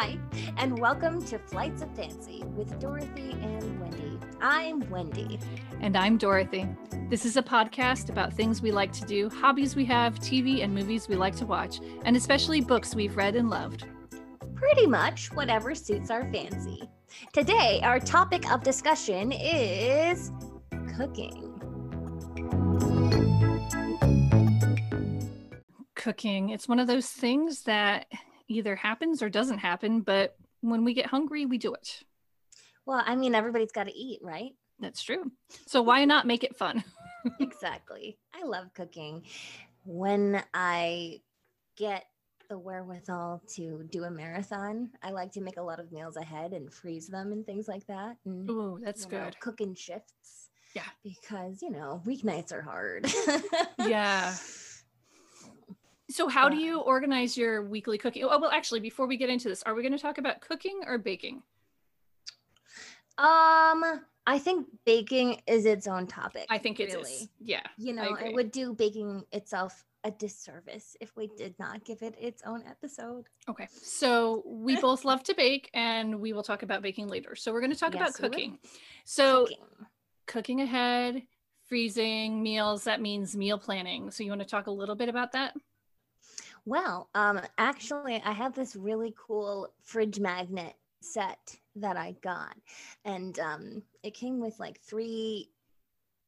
Hi, and welcome to Flights of Fancy with Dorothy and Wendy. I'm Wendy. And I'm Dorothy. This is a podcast about things we like to do, hobbies we have, TV and movies we like to watch, and especially books we've read and loved. Pretty much whatever suits our fancy. Today, our topic of discussion is cooking. Cooking. It's one of those things that either happens or doesn't happen, but when we get hungry, we do it. Well, I mean, everybody's got to eat, right? That's true. So why not make it fun? exactly. I love cooking. When I get the wherewithal to do a marathon, I like to make a lot of meals ahead and freeze them and things like that. And, oh, that's good. Know, cooking shifts. Yeah. Because, you know, weeknights are hard. yeah. So, how do you organize your weekly cooking? Oh, well, actually, before we get into this, are we going to talk about cooking or baking? Um, I think baking is its own topic. I think it really. is. Yeah. You know, it would do baking itself a disservice if we did not give it its own episode. Okay. So we both love to bake and we will talk about baking later. So we're going to talk yes, about cooking. So cooking. cooking ahead, freezing meals, that means meal planning. So you want to talk a little bit about that? Well, um, actually, I have this really cool fridge magnet set that I got, and um, it came with like three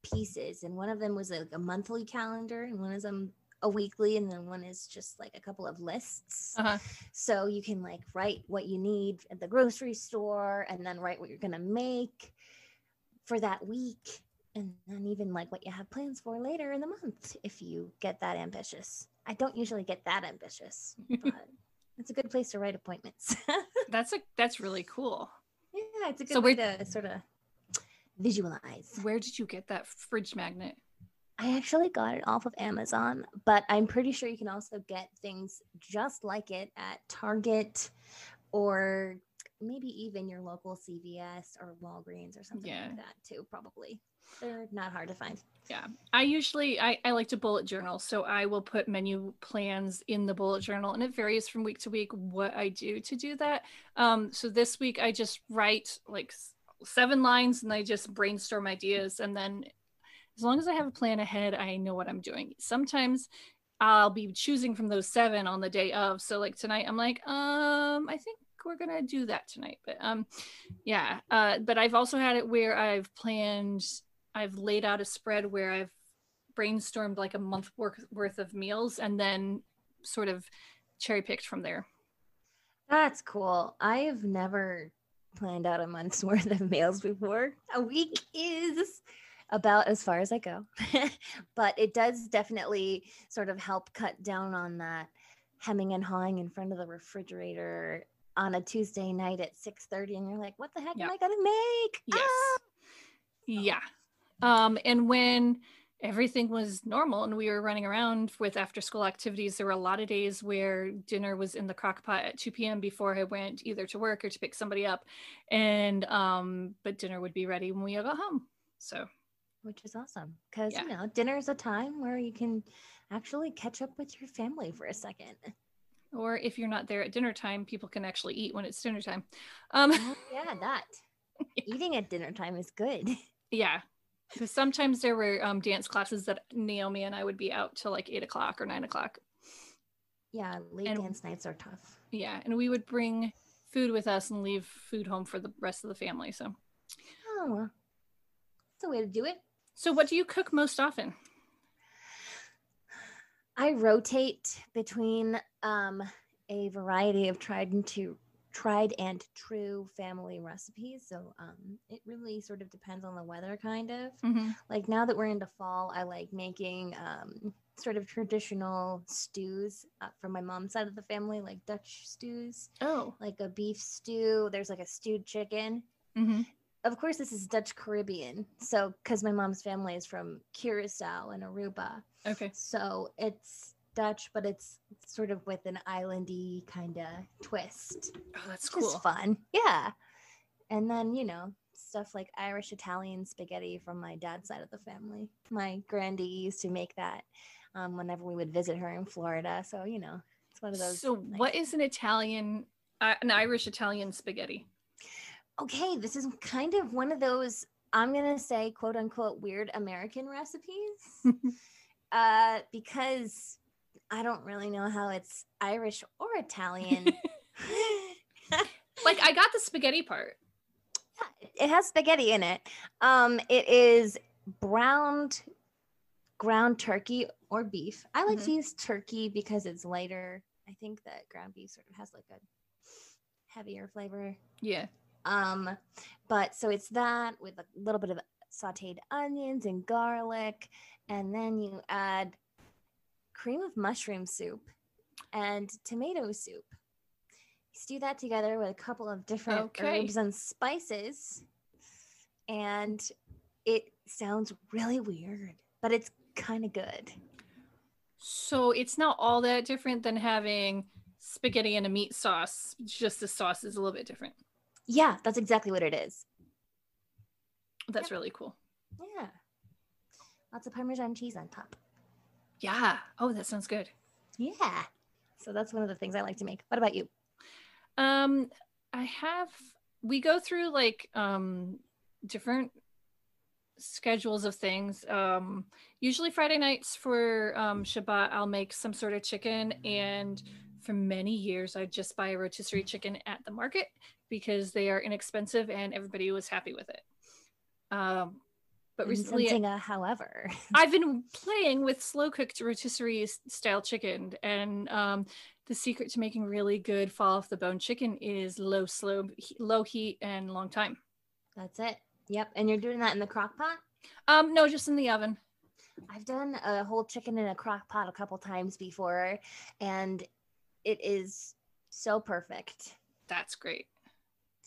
pieces, and one of them was like a monthly calendar, and one of them a weekly, and then one is just like a couple of lists. Uh-huh. So you can like write what you need at the grocery store, and then write what you're gonna make for that week and then even like what you have plans for later in the month if you get that ambitious. I don't usually get that ambitious, but it's a good place to write appointments. that's a that's really cool. Yeah, it's a good so way to sort of visualize. Where did you get that fridge magnet? I actually got it off of Amazon, but I'm pretty sure you can also get things just like it at Target or maybe even your local CVS or Walgreens or something yeah. like that too, probably. They're not hard to find. Yeah. I usually I, I like to bullet journal. So I will put menu plans in the bullet journal and it varies from week to week what I do to do that. Um, so this week I just write like seven lines and I just brainstorm ideas and then as long as I have a plan ahead, I know what I'm doing. Sometimes I'll be choosing from those seven on the day of. So like tonight, I'm like, um, I think we're gonna do that tonight. But um, yeah. Uh, but I've also had it where I've planned I've laid out a spread where I've brainstormed like a month worth worth of meals and then sort of cherry picked from there. That's cool. I have never planned out a month's worth of meals before. A week is about as far as I go. but it does definitely sort of help cut down on that hemming and hawing in front of the refrigerator on a Tuesday night at 6:30 and you're like, "What the heck yep. am I to make?" Yes. Ah! Yeah. Um, and when everything was normal and we were running around with after school activities, there were a lot of days where dinner was in the crock pot at 2 p.m. before I went either to work or to pick somebody up. And, um, but dinner would be ready when we got home. So, which is awesome because, yeah. you know, dinner is a time where you can actually catch up with your family for a second. Or if you're not there at dinner time, people can actually eat when it's dinner time. Um, oh, yeah, that. Eating at dinner time is good. Yeah, because sometimes there were um, dance classes that Naomi and I would be out till like eight o'clock or nine o'clock. Yeah, late and, dance nights are tough. Yeah, and we would bring food with us and leave food home for the rest of the family. So, oh, that's a way to do it. So, what do you cook most often? I rotate between um, a variety of tried and true tried and true family recipes. So um, it really sort of depends on the weather, kind of. Mm-hmm. Like now that we're into fall, I like making um, sort of traditional stews uh, from my mom's side of the family, like Dutch stews. Oh, like a beef stew. There's like a stewed chicken. Mm-hmm. Of course, this is Dutch Caribbean. So, because my mom's family is from Curacao and Aruba. Okay. So it's Dutch, but it's sort of with an islandy kind of twist. Oh, that's cool. fun. Yeah. And then, you know, stuff like Irish Italian spaghetti from my dad's side of the family. My granddie used to make that um, whenever we would visit her in Florida. So, you know, it's one of those. So, nice- what is an Italian uh, an Irish Italian spaghetti. Okay, this is kind of one of those I'm gonna say quote unquote weird American recipes. uh, because I don't really know how it's Irish or Italian. like I got the spaghetti part. It has spaghetti in it. Um, it is browned ground turkey or beef. I like Mhm. to use turkey because it's lighter. I think that ground beef sort of has like a heavier flavor. Yeah. Um, but so it's that with a little bit of sauteed onions and garlic, and then you add cream of mushroom soup and tomato soup. Stew that together with a couple of different Okay. herbs and spices, and it sounds really weird, but it's kind of good. So it's not all that different than having spaghetti and a meat sauce. Just the sauce is a little bit different. Yeah, that's exactly what it is. That's really cool. Yeah. Lots of Parmesan cheese on top. Yeah. Oh, that sounds good. Yeah. So that's one of the things I like to make. What about you? Um, I have we go through like um different schedules of things. Um, usually Friday nights for um Shabbat, I'll make some sort of chicken, and for many years I just buy a rotisserie chicken at the market because they are inexpensive and everybody was happy with it. Um, but I'm recently a however. I've been playing with slow cooked rotisserie style chicken, and um, the secret to making really good fall off the bone chicken is low slow low heat and long time. That's it. Yep. And you're doing that in the crock pot? Um, no, just in the oven. I've done a whole chicken in a crock pot a couple times before, and it is so perfect. That's great.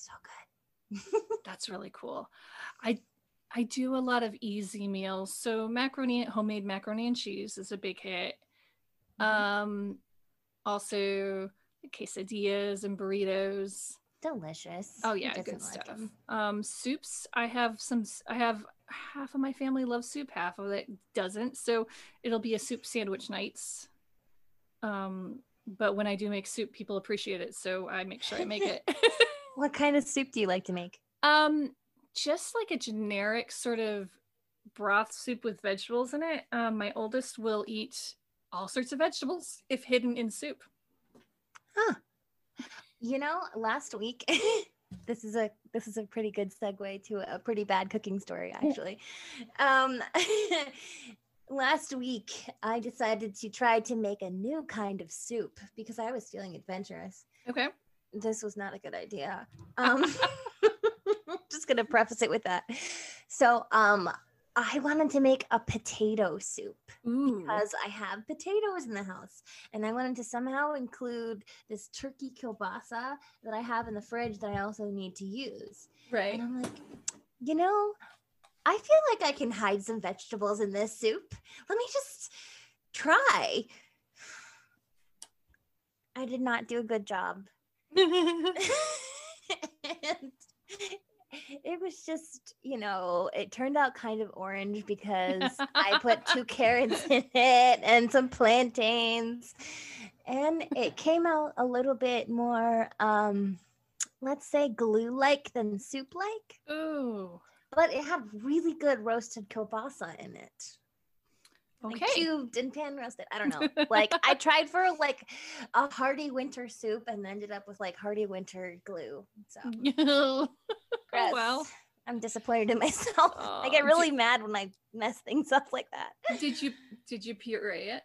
So good. That's really cool. I I do a lot of easy meals. So macaroni, homemade macaroni and cheese is a big hit. Mhm. Um, also quesadillas and burritos. Delicious. Oh yeah, good doesn't like Um, soups. I have some. I have half of my family loves soup, half of it doesn't. So it'll be a soup sandwich nights. Um, but when I do make soup, people appreciate it, so I make sure I make it. What kind of soup do you like to make? um, just like a generic sort of broth soup with vegetables in it. Um, my oldest will eat all sorts of vegetables if hidden in soup. Huh. You know, last week this is a this is a pretty good segue to a pretty bad cooking story actually. Um last week I decided to try to make a new kind of soup because I was feeling adventurous. Okay. This was not a good idea. Um just going to preface it with that. So, um I wanted to make a potato soup Ooh. because I have potatoes in the house and I wanted to somehow include this turkey kielbasa that I have in the fridge that I also need to use. Right. And I'm like, you know, I feel like I can hide some vegetables in this soup. Let me just try. I did not do a good job. and it was just, you know, it turned out kind of orange because I put two carrots in it and some plantains. And it came out a little bit more, um, let's say, glue like than soup like, Ooh. but it had really good roasted kielbasa in it. Okay. cubed and pan roasted. I don't know. Like I tried for like a hearty winter soup and ended up with like hearty winter glue. So oh well. I'm disappointed in myself. I get really mad when I mess things up like that. Did you did you puree it?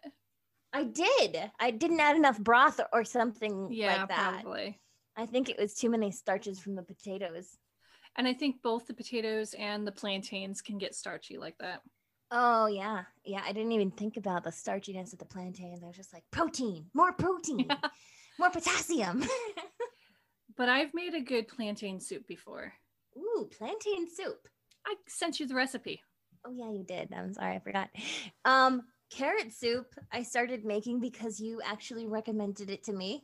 I did. I didn't add enough broth or, or something Yeah, like that. probably. I think it was too many starches from the potatoes. And I think both the potatoes and the plantains can get starchy like that. Oh yeah, yeah. I didn't even think about the starchiness of the plantains. I was just like, protein, more protein, more potassium. But I've made a good plantain soup before. Ooh, plantain soup. I sent you the recipe. Oh yeah, you did. I'm sorry, I forgot. Um, carrot soup. I started making because you actually recommended it to me.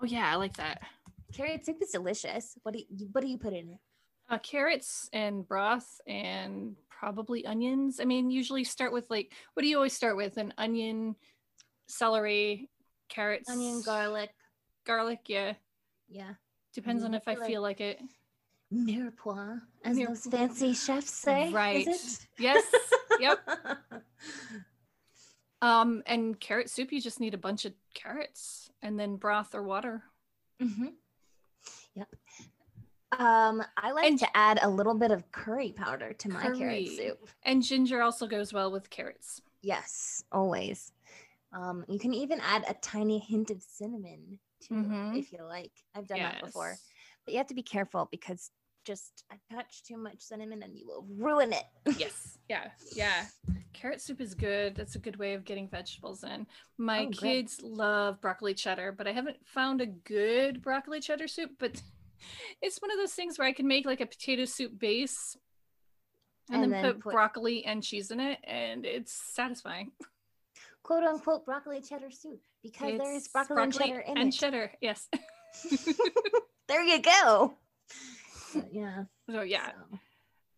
Oh yeah, I like that. Carrot soup is delicious. What do you What do you put in it? Uh, carrots and broth and probably onions. I mean, usually start with like what do you always start with? An onion, celery, carrots, Onion, garlic. garlic. Yeah. Yeah. Depends you on if I feel like it. Mirepoix, as those fancy chefs say. Right. Yes. Yep. Um, and carrot soup, you just need a bunch of carrots and then broth or water. hmm Yep. Um, I like And- to add a little bit of curry powder to my carrot Curry. soup. And ginger also goes well with carrots. Yes, always. Um, you can even add a tiny hint of cinnamon to Mhm. if you like. I've done that before, but you have to be careful because just a touch too much cinnamon and you will ruin it. Yes. Yeah. Yeah. Carrot soup is good. That's a good way of getting vegetables in. My Oh, kids love broccoli cheddar, but I haven't found a good broccoli cheddar soup. But it's one of those things where I can make like a potato soup base and, And then, then put, put- broccoli and cheese in it, and it's satisfying. "Quote unquote" broccoli cheddar soup because there is It's broccoli, and cheddar in and it. cheddar. Yes. there you go. But yeah. so yeah.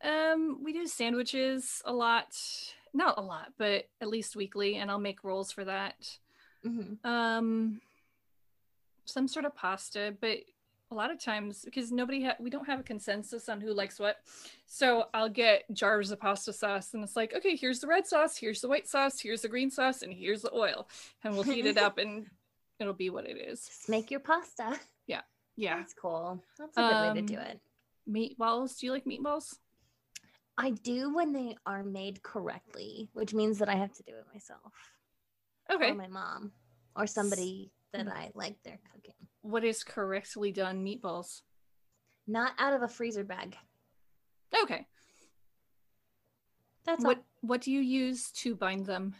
so. Um, we do sandwiches a lot. Not a lot, but at least weekly, and I'll make rolls for that. Mhm. Um, some sort of pasta, but a lot of times because nobody ha- we don't have a consensus on who likes what, so I'll get jars of pasta sauce, and it's like, okay, here's the red sauce, here's the white sauce, here's the green sauce, and here's the oil, and we'll heat it up, and it'll be what it is. Just make your pasta. Yeah. Yeah. That's cool. That's a good way to do Um, it. Meatballs. Do you like meatballs? I do when they are made correctly, which means that I have to do it myself. Okay. Or my mom. Or somebody that Mm. I like their cooking. What is correctly done meatballs? Not out of a freezer bag. Okay. That's What What do you use to bind them?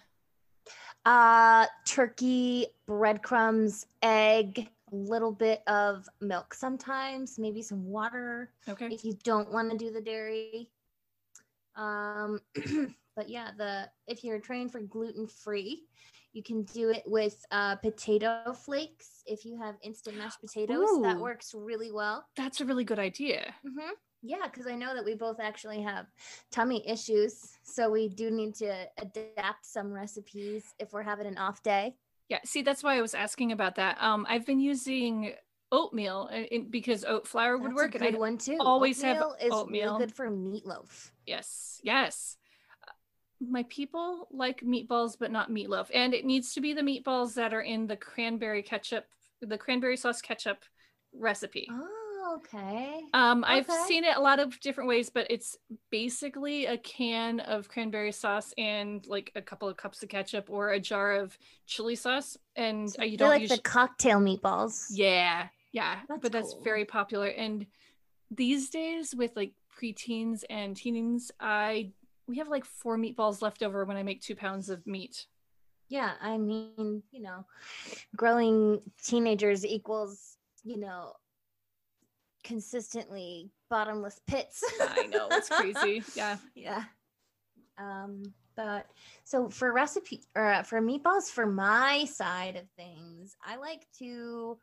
Uh turkey, breadcrumbs, egg, a little bit of milk sometimes, maybe some water Okay. if you don't want to do the dairy. Um but yeah, the if you're trained for gluten free, you can do it with uh, potato flakes. If you have instant mashed potatoes, that works really well. That's a really good idea. hmm Yeah, because I know that we both actually have tummy issues, so we do need to adapt some recipes if we're having an off day. Yeah. See, that's why I was asking about that. Um, I've been using oatmeal in, in- because oat flour would That's work. a and I good one too. always have Oatmeal is oatmeal. really good for meatloaf. Yes, yes. My people like meatballs, but not meatloaf. And it needs to be the meatballs that are in the cranberry ketchup, the cranberry sauce ketchup recipe. Oh, okay. Um, I've seen it a lot of different ways, but it's basically a can of cranberry sauce and like a couple of cups of ketchup or a jar of chili sauce. And So you don't like the cocktail meatballs. yeah, yeah, That's but that's cool. very popular. And these days, with like preteens and teens, I we have like four meatballs left over when I make two pounds of meat. Yeah, I mean, you know, growing teenagers equals, you know, consistently bottomless pits. I know it's crazy. Yeah, yeah. Um, but so for recipe or uh, for meatballs, for my side of things, I like to.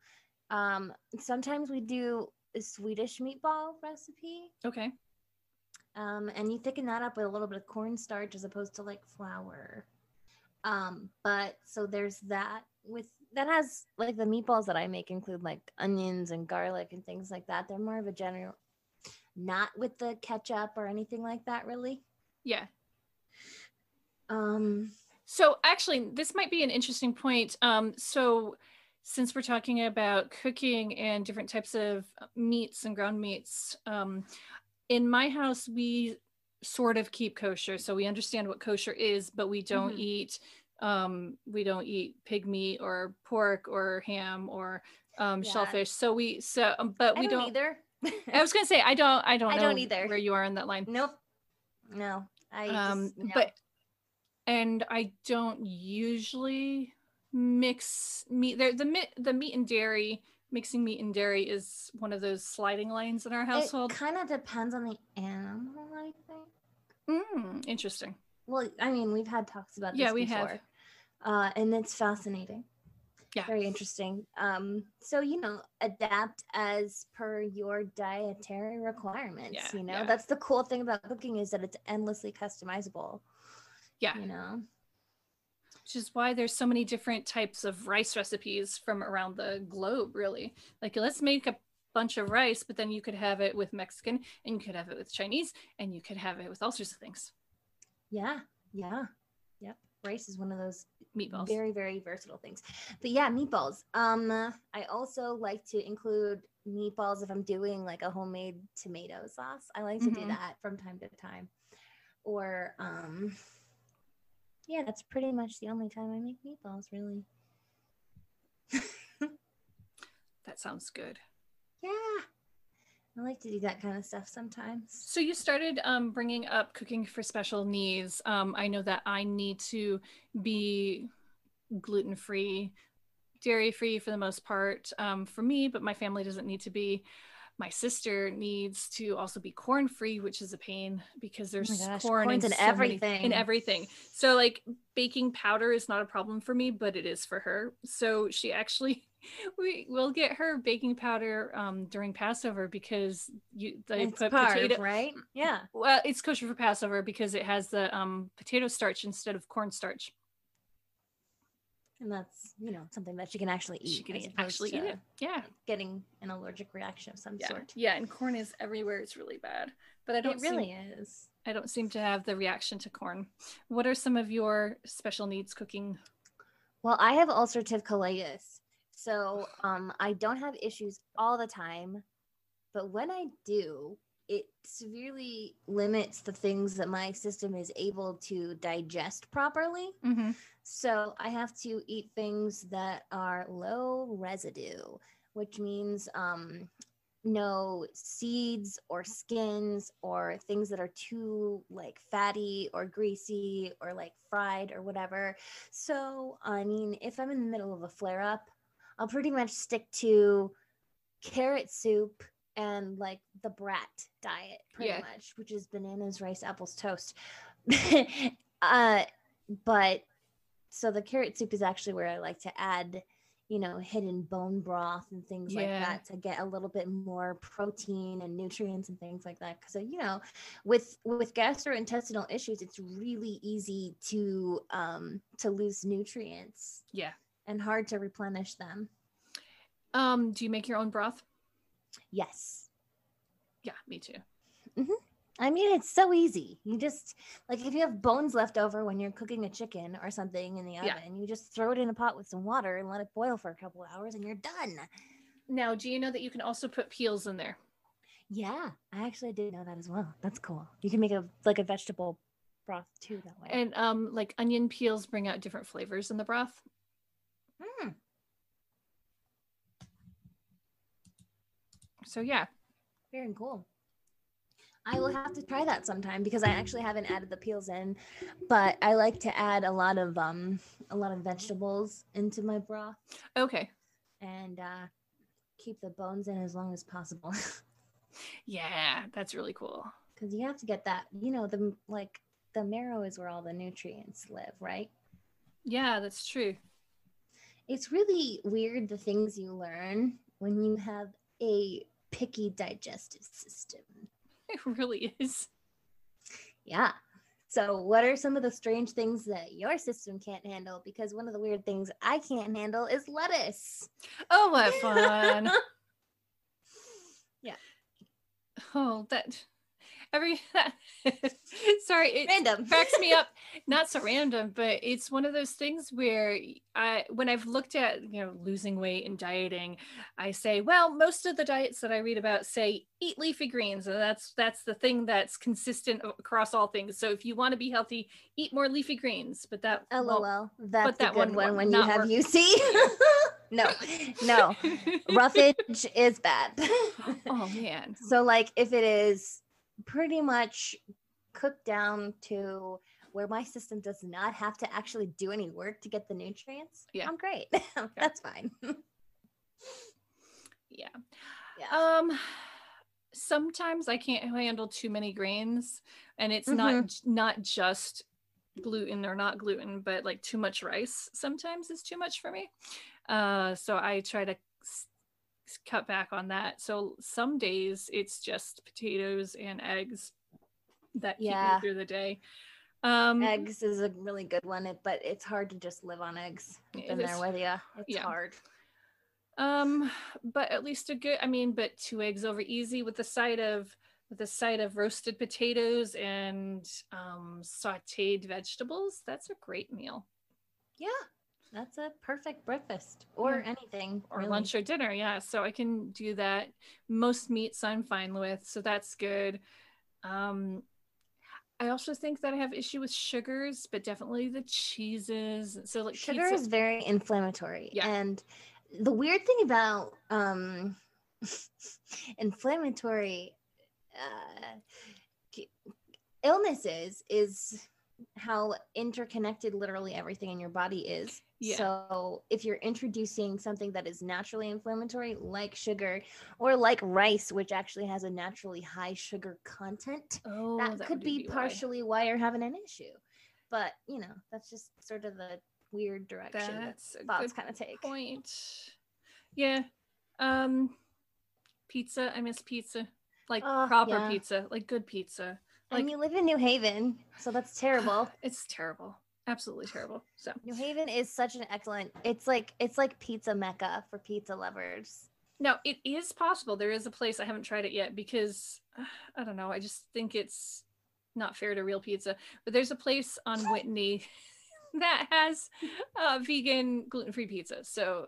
Um, sometimes we do a Swedish meatball recipe. okay. Um, and you thicken that up with a little bit of cornstarch as opposed to like flour. Um, but so there's that with that has like the meatballs that I make include like onions and garlic and things like that. They're more of a general, not with the ketchup or anything like that, really. Yeah. Um, So actually, this might be an interesting point. Um, so since we're talking about cooking and different types of meats and ground meats, um, in my house we sort of keep kosher, so we understand what kosher is, but we don't Mhm. eat um, we don't eat pig meat or pork or ham or um, Yeah. shellfish. So we so um, but I we don't, don't. either. I was gonna say I don't I don't I know don't either. where you are in that line. nope. No, I um just, no. but and i don't usually mix meat there the meat the meat and dairy mixing meat and dairy is one of those sliding lines in our household it kind of depends on the animal, I think. mm, interesting Well, I mean, we've had talks about this Yeah, we have. before, uh, and it's fascinating. Yeah. very interesting. Um, so you know, adapt as per your dietary requirements. Yeah, you know, yeah. that's the cool thing about cooking is that it's endlessly customizable. yeah You know, which is why there's so many different types of rice recipes from around the globe really like let's make a bunch of rice but then you could have it with mexican and you could have it with chinese and you could have it with all sorts of things Yeah, yeah, yep. Rice is one of those meatballs very very versatile things. But yeah, meatballs. Um, I also like to include meatballs if I'm doing like a homemade tomato sauce. I like to do Mhm. that from time to time. Or um, yeah, that's pretty much the only time I make meatballs. Really. that sounds good Yeah, I like to do that kind of stuff sometimes. So you started um, bringing up cooking for special needs. Um, I know that I need to be gluten free, dairy free for the most part um, for me, but my family doesn't need to be. My sister needs to also be corn free, which is a pain because there's Oh gosh, corn in, so many- everything. in everything. So like baking powder is not a problem for me, but it is for her. So she actually we will get her baking powder um, during Passover because you they it's put potato right? Yeah. well, it's kosher for Passover because it has the um, potato starch instead of cornstarch. And that's you know something that you can actually eat. She can as eat- opposed actually eat it. Yeah, Getting an allergic reaction of some yeah, sort. yeah. And corn is everywhere. It's really bad. But I don't It really Seem, is. I don't seem to have the reaction to corn. What are some of your special needs cooking? Well, I have ulcerative colitis. So um, I don't have issues all the time. But when I do, it severely limits the things that my system is able to digest properly. Mm-hmm. So I have to eat things that are low residue, which means um, no seeds or skins or things that are too like fatty or greasy or like fried or whatever. So, I mean, if I'm in the middle of a flare up, I'll pretty much stick to carrot soup and like the brat diet pretty Yeah. much which is bananas rice apples toast uh but so the carrot soup is actually where i like to add you know hidden bone broth and things like that to get a little bit more protein and nutrients and things like that because you know with with gastrointestinal issues it's really easy to um to lose nutrients Yeah. and hard to replenish them Um, do you make your own broth? Yes Yeah, me too. I mean, it's so easy. You just like if you have bones left over when you're cooking a chicken or something in the oven, Yeah. you just throw it in a pot with some water and let it boil for a couple of hours, and you're done. Now, do you know that you can also put peels in there? Yeah, I actually did know that as well. That's cool. You can make a like a vegetable broth too that way. And um, like onion peels bring out different flavors in the broth. Mm, So yeah, very cool. I will have to try that sometime because I actually haven't added the peels in, but I like to add a lot of um a lot of vegetables into my broth okay. and uh keep the bones in as long as possible. Yeah, that's really cool. because you have to get that you know the like the marrow is where all the nutrients live right Yeah, that's true. it's really weird the things you learn when you have a picky digestive system It really is. yeah so what are some of the strange things that your system can't handle because one of the weird things i can't handle is lettuce Oh, what fun. Yeah. Oh, that every sorry, it random cracks me up. Not so random, but it's one of those things where I when I've looked at, you know, losing weight and dieting, I say, well, most of the diets that I read about say eat leafy greens, and that's that's the thing that's consistent across all things. So if you want to be healthy, eat more leafy greens, but that lol that's that a good one one when you have work. uc no no roughage is bad oh man. So like if it is pretty much cooked down to where my system does not have to actually do any work to get the nutrients, Yeah. I'm great. That's fine. Yeah. Yeah. Um sometimes I can't handle too many grains and it's not j- not just gluten or not gluten but like too much rice sometimes is too much for me. Uh so I try to cut back on that. So some days it's just potatoes and eggs that keep Yeah. me through the day. Um, eggs is a really good one, but it's hard to just live on eggs. I've been there with you. It's Yeah. hard. Um, but at least a good. I mean, but two eggs over easy with the side of with the side of roasted potatoes and um, sautéed vegetables. That's a great meal. Yeah, that's a perfect breakfast or Yeah. anything. Or really. lunch or dinner, yeah. So I can do that. Most meats I'm fine with, so that's good. Um, I also think that I have issue with sugars, but definitely the cheeses. So like Sugar pizza- is very inflammatory. Yeah. And the weird thing about um, inflammatory uh, illnesses is how interconnected literally everything in your body is. Yeah. So if you're introducing something that is naturally inflammatory, like sugar or like rice, which actually has a naturally high sugar content, oh, that, that could would be partially why you're having an issue. But you know, that's just sort of the weird direction that That's a thoughts kind of take. point. Yeah. Um pizza. I miss pizza. Like Oh, proper yeah. pizza, like good pizza. And you live in New Haven, so that's terrible. It's terrible. Absolutely terrible. So New Haven is such an excellent. It's like it's like pizza mecca for pizza lovers. No, it is possible. There is a place I haven't tried it yet because uh, I don't know. I just think it's not fair to real pizza. But there's a place on Whitney that has uh, vegan gluten-free pizza. So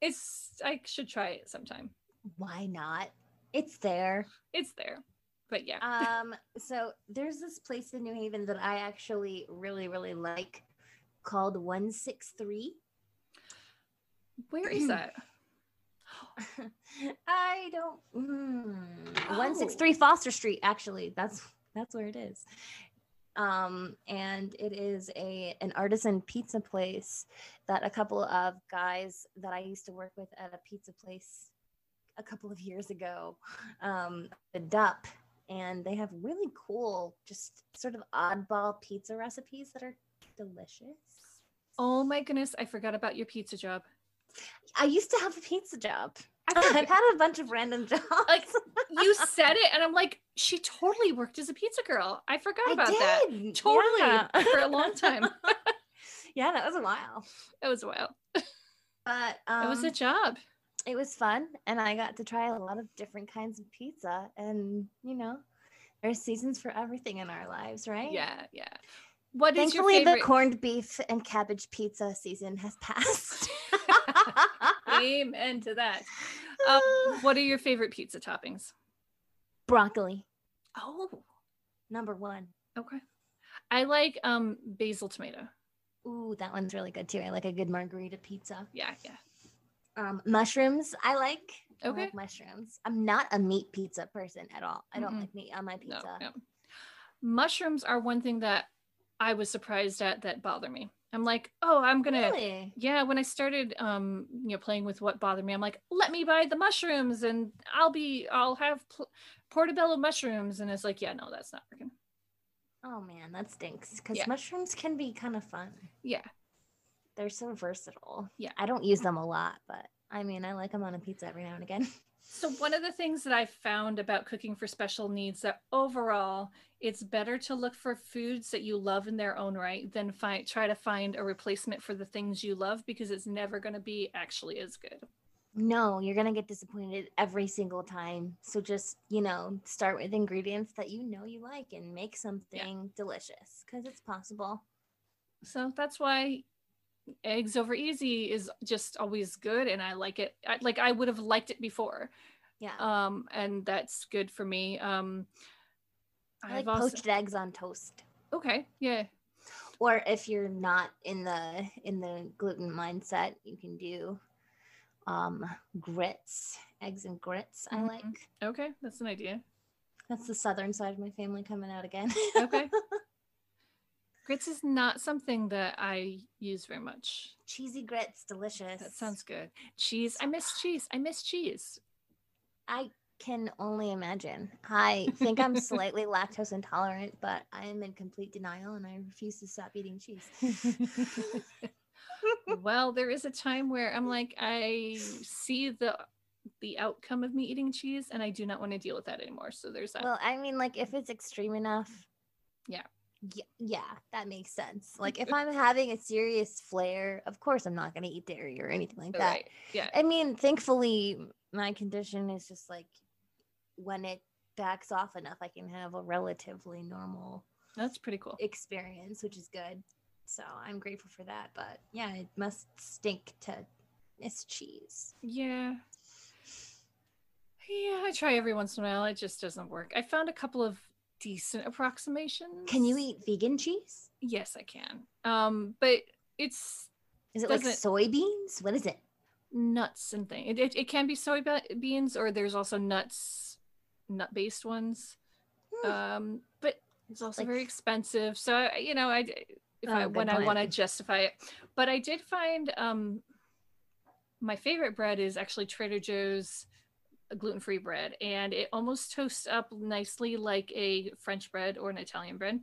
it's I should try it sometime. Why not? It's there. It's there. But yeah. Um, so there's this place in New Haven that I actually really, really like called 163. Where is that? I don't. Hmm. Oh. 163 Foster Street. Actually, that's that's where it is. Um, and it is a an artisan pizza place that a couple of guys that I used to work with at a pizza place a couple of years ago um opened up and they have really cool just sort of oddball pizza recipes that are delicious Oh my goodness, I forgot about your pizza job. i used to have a pizza job i've had a bunch of random jobs Like, you said it, and I'm like, she totally worked as a pizza girl. I forgot I about that. Totally yeah. for a long time. yeah that was a while It was a while. but um, it was a job. It was fun and i got to try a lot of different kinds of pizza and you know there's seasons for everything in our lives right Yeah, yeah. What is your thankfully the corned beef and cabbage pizza season has passed Amen to that. Um, what are your favorite pizza toppings? broccoli Oh, number one. okay. I like um basil tomato. Ooh, that one's really good too. I like a good margherita pizza. Yeah, yeah. Um, mushrooms, I like. I Okay. like mushrooms. I'm not a meat pizza person at all. I don't Mm-mm. like meat on my No, pizza. no. Mushrooms are one thing that I was surprised at that bother me. I'm like, oh, I'm gonna Really? yeah when i started um you know playing with what bothered me i'm like let me buy the mushrooms and i'll be i'll have pl- portobello mushrooms and it's like yeah no that's not working Oh man, that stinks. Because Yeah. mushrooms can be kind of fun. yeah They're so versatile. Yeah. I don't use them a lot, but I mean, I like them on a pizza every now and again. so one of the things that i found about cooking for special needs that overall it's better to look for foods that you love in their own right than find try to find a replacement for the things you love because it's never going to be actually as good No, you're gonna get disappointed every single time. So just, you know, start with ingredients that you know you like and make something delicious because it's possible. So that's why eggs over easy is just always good and I like it. I, like I would have liked it before. Yeah. Um and that's good for me. Um I like I've also poached eggs on toast. Okay, yeah. Or if you're not in the in the gluten mindset, you can do um grits, eggs and grits. I Mhm. like. Okay, that's an idea. That's the southern side of my family coming out again. Okay. Grits is not something that I use very much. Cheesy grits, delicious. That sounds good. Cheese. I miss cheese. I miss cheese. I can only imagine. I think I'm slightly lactose intolerant, but I am in complete denial and I refuse to stop eating cheese. well, there is a time where I'm like, I see the the outcome of me eating cheese and I do not want to deal with that anymore. So there's that. well, I mean, like if it's extreme enough, Yeah. Yeah, yeah, that makes sense. Like if mm-hmm. I'm having a serious flare, of course I'm not going to eat dairy or anything like that. Right. Yeah. I mean, thankfully, my condition is just like when it backs off enough, I can have a relatively normal That's pretty cool. experience, which is good. So I'm grateful for that. But yeah, it must stink to miss cheese. Yeah. Yeah, I try every once in a while. It just doesn't work. I found a couple of decent approximation. Can you eat vegan cheese? Yes, I can. Um, but it's Is it like soybeans? What is it? nuts and things. It, it, it can be soybeans or there's also nuts, nut based ones. Hmm. Um, but it's also Like- very expensive. So I- you know, I if Oh, I when I want to justify it, but I did find um my favorite bread is actually Trader Joe's gluten free bread, and it almost toasts up nicely like a French bread or an Italian bread.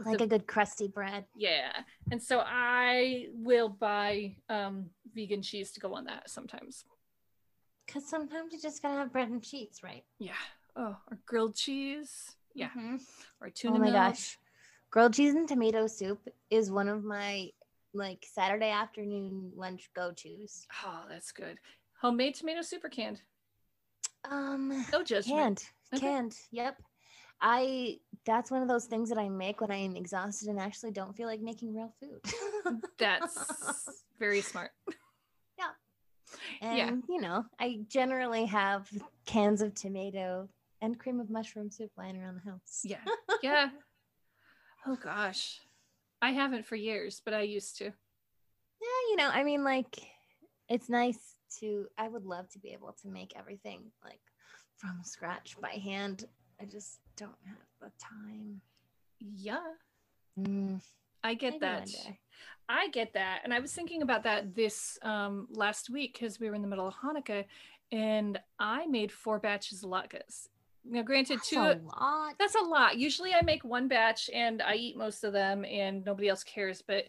I like the- a good crusty bread. Yeah, and so I will buy um vegan cheese to go on that sometimes. Because sometimes you just gotta have bread and cheese, right? Yeah. Oh, or grilled cheese. Yeah. Mhm. Or tuna. Oh my milk. gosh. Grilled cheese and tomato soup is one of my like Saturday afternoon lunch go-tos. Oh, that's good. Homemade tomato soup or canned? Um No judgment. Can't. Okay. Canned. Yep. I that's one of those things that I make when I am exhausted and actually don't feel like making real food. That's very smart. Yeah. And yeah. you know, I generally have cans of tomato and cream of mushroom soup lying around the house. Yeah. Yeah. Oh gosh. I haven't for years, but I used to. Yeah, you know, I mean, like, it's nice to. I would love to be able to make everything like from scratch by hand. I just don't have the time. Yeah. Mm, I get maybe that. I get that. And I was thinking about that this um last week because we were in the middle of Hanukkah and I made four batches of latkes. Now granted That's two a lot. that's a lot. Usually I make one batch and I eat most of them and nobody else cares. But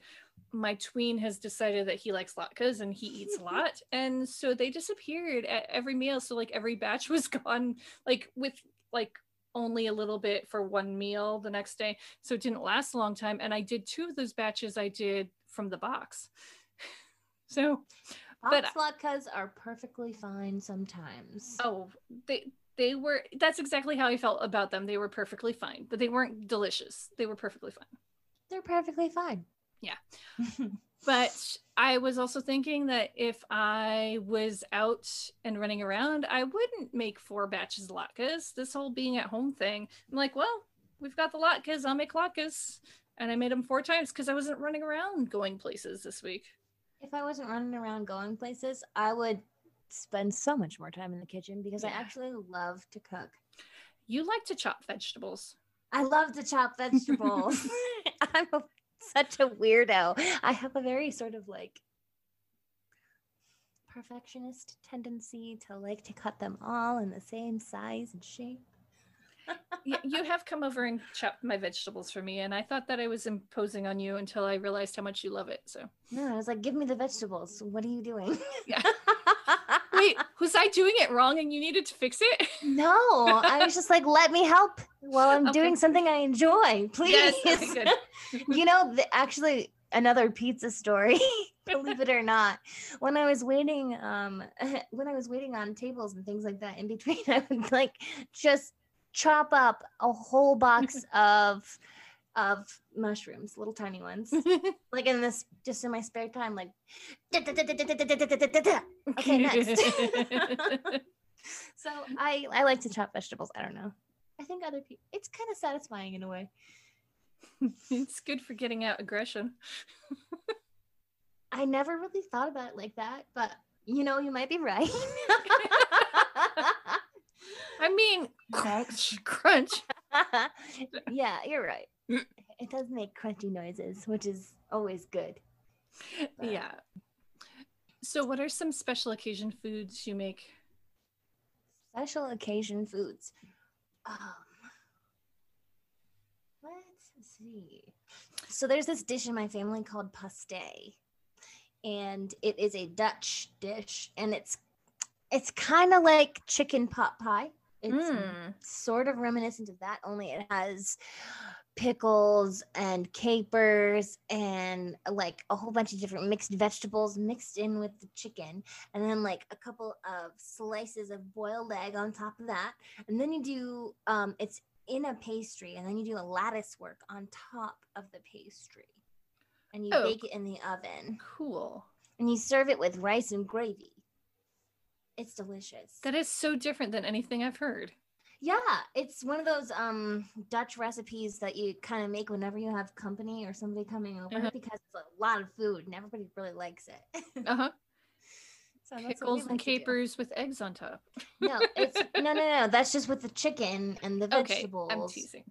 my tween has decided that he likes latkes and he eats a lot. And so they disappeared at every meal. So like every batch was gone like with like only a little bit for one meal the next day. So it didn't last a long time. And I did two of those batches I did from the box. So but- Box latkes are perfectly fine sometimes. oh they they were that's exactly how I felt about them. They were perfectly fine, but they weren't delicious. They were perfectly fine. They're perfectly fine. Yeah. But I was also thinking that if I was out and running around, I wouldn't make four batches of latkes. This whole being at home thing, I'm like, well, we've got the latkes. I'll make latkes. And I made them four times because I wasn't running around going places this week. if I wasn't running around going places, I would spend so much more time in the kitchen because I actually love to cook. You like to chop vegetables. I love to chop vegetables. I'm a, such a weirdo. I have a very sort of like perfectionist tendency to like to cut them all in the same size and shape. You have come over and chopped my vegetables for me, and I thought that I was imposing on you until I realized how much you love it. So, No, I was like, give me the vegetables. What are you doing? Yeah. wait, was I doing it wrong and you needed to fix it? no, I was just like, let me help while I'm Okay. doing something I enjoy, please. Yes, you know, the, actually, another pizza story. believe it or not, when I was waiting, um, when I was waiting on tables and things like that, in between, I would like just chop up a whole box of of mushrooms, little tiny ones, like in this just in my spare time, like. Okay, next. so I I like to chop vegetables. I don't know. I think other people. It's kind of satisfying in a way. it's good for getting out aggression. I never really thought about it like that, but you know, you might be right. I mean, crunch, crunch. yeah, you're right. It does make crunchy noises, which is always good. But Yeah. So, what are some special occasion foods you make? Special occasion foods. Um, let's see. So there's this dish in my family called pastei, and it is a Dutch dish, and it's it's kind of like chicken pot pie. It's Mm. sort of reminiscent of that, only it has pickles and capers and like a whole bunch of different mixed vegetables mixed in with the chicken and then like a couple of slices of boiled egg on top of that and then you do um it's in a pastry and then you do a lattice work on top of the pastry and you Oh. bake it in the oven Cool. and you serve it with rice and gravy it's delicious That is so different than anything I've heard. Yeah, it's one of those um Dutch recipes that you kind of make whenever you have company or somebody coming over Uh-huh. because it's a lot of food and everybody really likes it. Uh huh. so that's what we Pickles and like do. capers with eggs on top. No, it's no, no, no. That's just with the chicken and the vegetables. Okay. I'm teasing.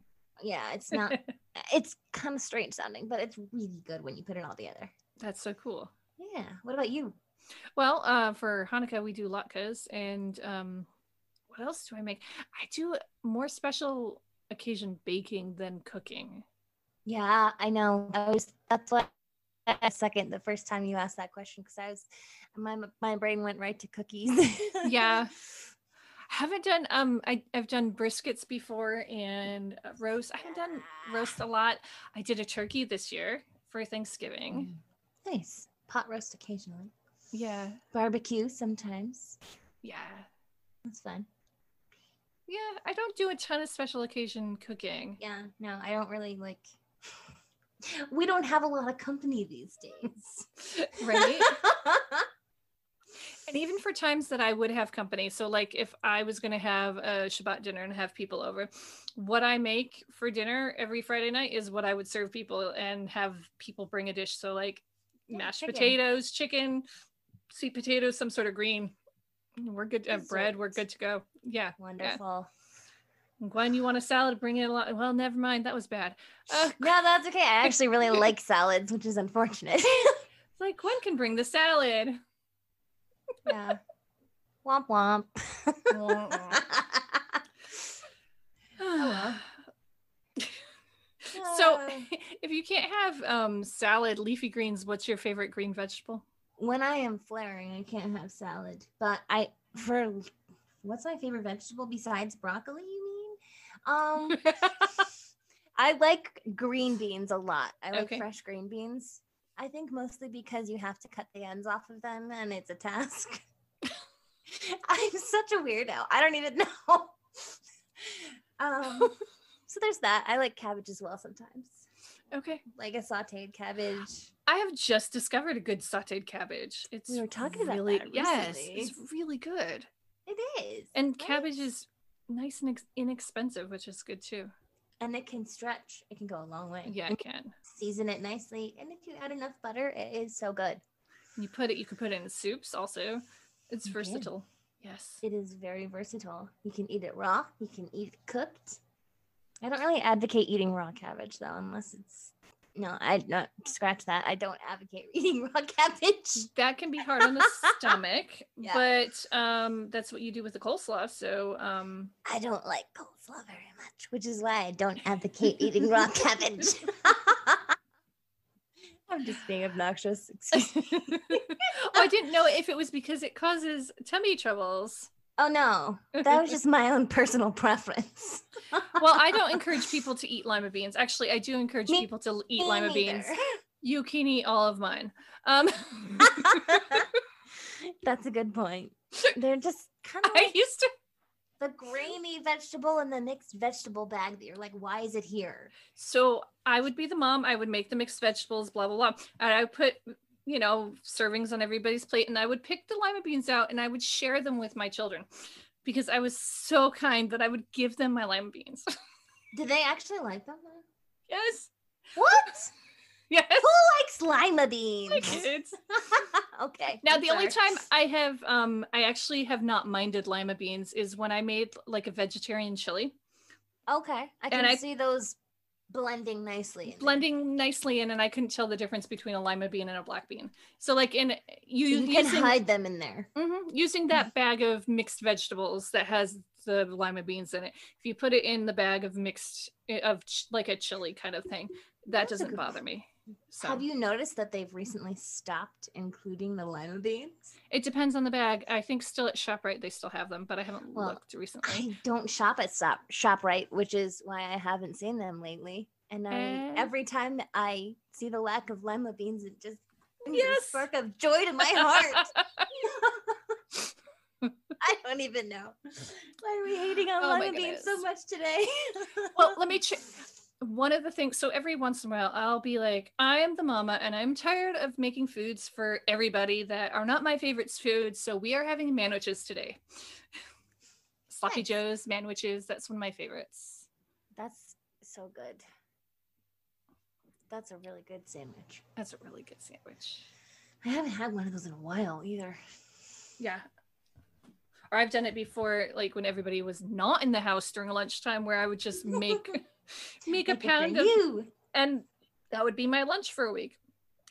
Yeah, it's not. it's kind of strange sounding, but it's really good when you put it all together. That's so cool. Yeah. What about you? Well, uh, for Hanukkah we do latkes, and um, what else do I make? I do more special occasion baking than cooking. Yeah, I know. I was. That's why. A second, the first time you asked that question, because I was, my my brain went right to cookies. Yeah. haven't done um I, I've done briskets before and uh, roast. I haven't done roast a lot. I did a turkey this year for Thanksgiving. Mm. Nice. Pot roast occasionally. Yeah. Barbecue sometimes. Yeah. That's fun. Yeah. I don't do a ton of special occasion cooking. Yeah, no, I don't really like. We don't have a lot of company these days. Right? And even for times that I would have company, so like if I was going to have a Shabbat dinner and have people over, what I make for dinner every Friday night is what I would serve people and have people bring a dish. So like Yeah, mashed chicken. potatoes, chicken, sweet potatoes, some sort of green. We're good. Uh, bread. We're good to go. Yeah. Wonderful. Gwen, you want a salad? Bring it along. Well, never mind. That was bad. Uh, No, that's okay. I actually really like salads, which is unfortunate. it's like Gwen can bring the salad. yeah. Womp womp. so Uh, if you can't have um salad leafy greens what's your favorite green vegetable when I am flaring, I can't have salad. But I for what's my favorite vegetable besides broccoli? You mean? Um, I like green beans a lot. I like Okay. fresh green beans. I think mostly because you have to cut the ends off of them, and it's a task. I'm such a weirdo. I don't even know. um, so there's that. I like cabbage as well sometimes, okay like a sautéed cabbage. i have just discovered a good sauteed cabbage it's We were talking about really that yes it's really good It is, and right? cabbage is nice and ex- inexpensive which is good too and it can stretch. It can go a long way. yeah And it can season it nicely, and if you add enough butter, it is so good. you put it you can put it in soups also it's You can. versatile yes It is very versatile. You can eat it raw. You can eat it cooked. I don't really advocate eating raw cabbage though, unless it's no. I not scratch that. I don't advocate eating raw cabbage. that can be hard on the stomach Yeah. but um that's what you do with the coleslaw so um I don't like coleslaw very much, which is why I don't advocate eating raw cabbage. I'm just being obnoxious. Excuse oh, I didn't know if it was because it causes tummy troubles. Oh no, that was just my own personal preference. Well, I don't encourage people to eat lima beans. Actually, I do encourage Me- people to eat lima neither. beans. You can eat all of mine. Um, That's a good point. They're just kind of I like used to. the grainy vegetable in the mixed vegetable bag that you're like, why is it here? So I would be the mom. I would make the mixed vegetables, blah blah blah, and I would put, you know, servings on everybody's plate, and I would pick the lima beans out, and I would share them with my children, because I was so kind that I would give them my lima beans. Do they actually like them? yes, What? yes, Who likes lima beans? my kids. okay. Now I'm the only time I have um I actually have not minded lima beans is when I made like a vegetarian chili, Okay, I can and I- see those blending nicely. there. blending nicely in, and I couldn't tell the difference between a lima bean and a black bean. So like in you, You can using, hide them in there. Mhm, using that bag of mixed vegetables that has the lima beans in it. If you put it in the bag of mixed eh, of ch- like a chili kind of thing, that That's doesn't bother me. So Have you noticed that they've recently stopped including the lima beans? it depends on the bag. I think still at Shoprite they still have them, but I haven't Well, looked recently. I don't shop at Shop Shoprite, which is why I haven't seen them lately. And I, And- every time I see the lack of lima beans, it just brings Yes. a spark of joy to my heart. I don't even know. Why are we hating on Oh lima beans so much today? well, let me check. One of the things, so every once in a while, I'll be like, I am the mama and I'm tired of making foods for everybody that are not my favorite foods. So we are having manwiches today. Sloppy Nice. Joe's manwiches. That's one of my favorites. That's so good. That's a really good sandwich. That's a really good sandwich. I haven't had one of those in a while either. Yeah. Or I've done it before, like when everybody was not in the house during lunchtime, where I would just make make a Make it for pound of, you. and that would be my lunch for a week,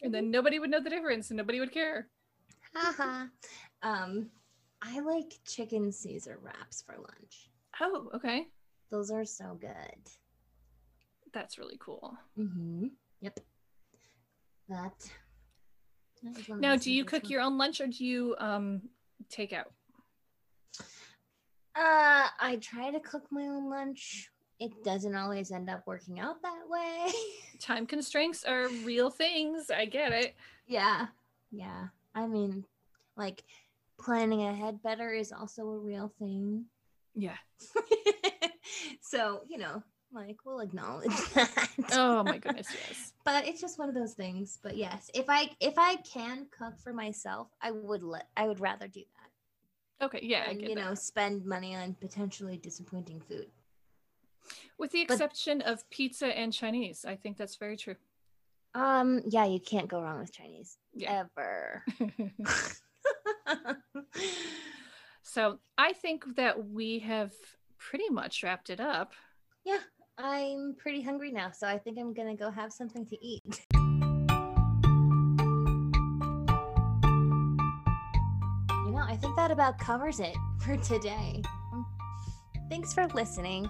and then nobody would know the difference, and nobody would care. Haha. um, I like chicken Caesar wraps for lunch. Oh, okay, Those are so good. that's really cool. Mm-hmm. Yep. That. Now, do you cook one. your own lunch or do you um take out? Uh, I try to cook my own lunch. It doesn't always end up working out that way. Time constraints are real things. I get it. yeah. Yeah. I mean, like planning ahead better is also a real thing. Yeah. so, you know, like we'll acknowledge that. Oh my goodness, yes. but it's just one of those things. But yes, if I if I can cook for myself, I would let I would rather do that. Okay, yeah, I and get you that. know, spend money on potentially disappointing food. With the but- exception of pizza and Chinese, I think that's very true. Um, yeah, you can't go wrong with Chinese. Yeah. Ever. so I think that we have pretty much wrapped it up. yeah, I'm pretty hungry now, so I think I'm gonna go have something to eat. You know, I think that about covers it for today. Thanks for listening.